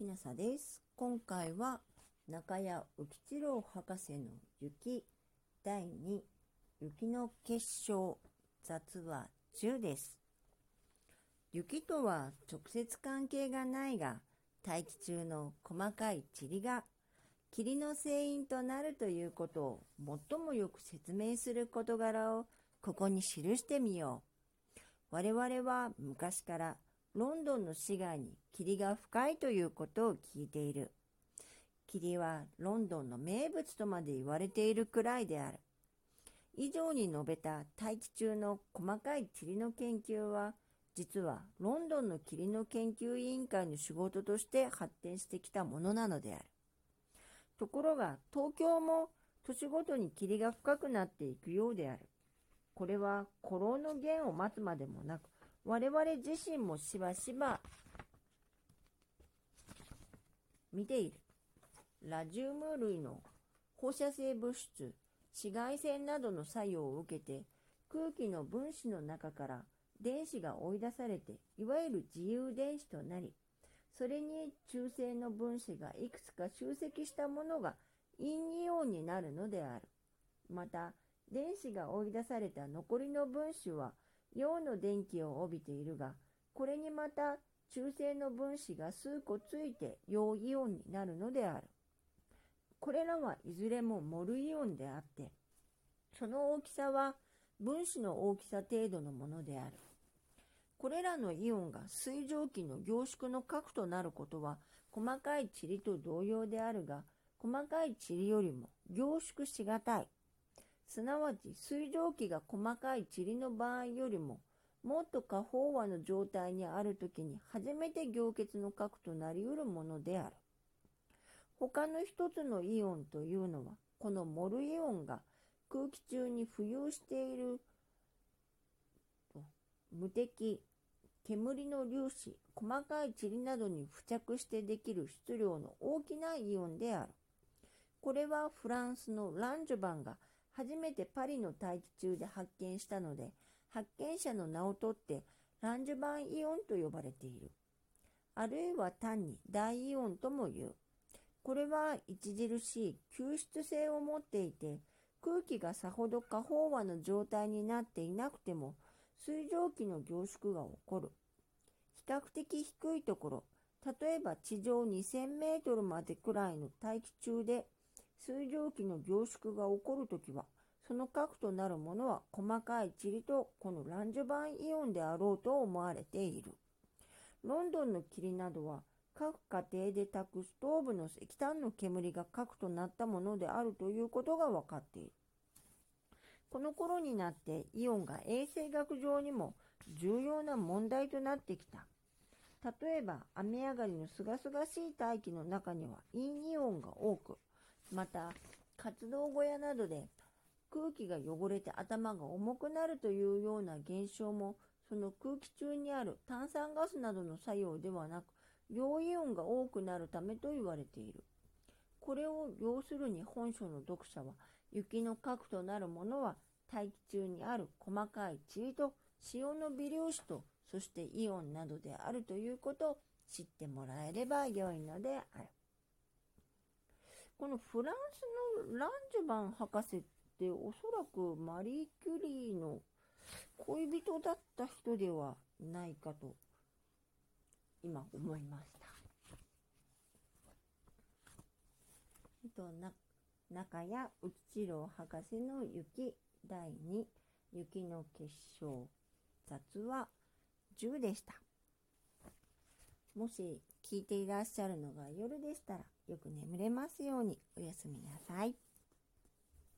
きなさです。今回は中谷浮一郎博士の雪第2雪の結晶雑話10です。雪とは直接関係がないが大気中の細かい塵が霧の成因となるということを最もよく説明する事柄をここに記してみよう。我々は昔からロンドンの市街に霧が深いということを聞いている。霧はロンドンの名物とまで言われているくらいである。以上に述べた大気中の細かい塵の研究は、実はロンドンの霧の研究委員会の仕事として発展してきたものなのである。ところが東京も年ごとに霧が深くなっていくようである。これは古老の弦を待つまでもなく、我々自身もしばしば見ている。ラジウム類の放射性物質、紫外線などの作用を受けて空気の分子の中から電子が追い出されていわゆる自由電子となりそれに中性の分子がいくつか集積したものが陰イオンになるのであるまた電子が追い出された残りの分子は陽の電気を帯びているが、これにまた中性の分子が数個ついて陽イオンになるのである。これらはいずれもモルイオンであって、その大きさは分子の大きさ程度のものである。これらのイオンが水蒸気の凝縮の核となることは細かい塵と同様であるが、細かい塵よりも凝縮しがたい。すなわち水蒸気が細かい塵の場合よりももっと過飽和の状態にある時に初めて凝結の核となりうるものである。他の一つのイオンというのはこのモルイオンが空気中に浮遊している無敵煙の粒子細かい塵などに付着してできる質量の大きなイオンである。これはフランスのランジョバンが初めてパリの大気中で発見したので、発見者の名を取ってランジュバンイオンと呼ばれている。あるいは単に大イオンとも言う。これは著しい吸湿性を持っていて、空気がさほど過飽和の状態になっていなくても、水蒸気の凝縮が起こる。比較的低いところ、例えば地上2000メートルまでくらいの大気中で水蒸気の凝縮が起こるときは、その核となるものは細かい塵とこのランジュバンイオンであろうと思われている。ロンドンの霧などは各家庭で炊くストーブの石炭の煙が核となったものであるということが分かっている。この頃になってイオンが衛生学上にも重要な問題となってきた。例えば雨上がりのすがすがしい大気の中には陰イオンが多く、また活動小屋などで空気が汚れて頭が重くなるというような現象もその空気中にある炭酸ガスなどの作用ではなく陽イオンが多くなるためと言われている。これを要するに本書の読者は雪の核となるものは大気中にある細かい塵と塩の微粒子とそしてイオンなどであるということを知ってもらえれば良いのである。このフランスのランジュバン博士っておそらくマリー・キュリーの恋人だった人ではないかと今思いました。えっと、な中谷内次郎博士の雪第2雪の結晶雑話10でした。もし聞いていらっしゃるのが夜でしたらよく眠れますようにおやすみなさい。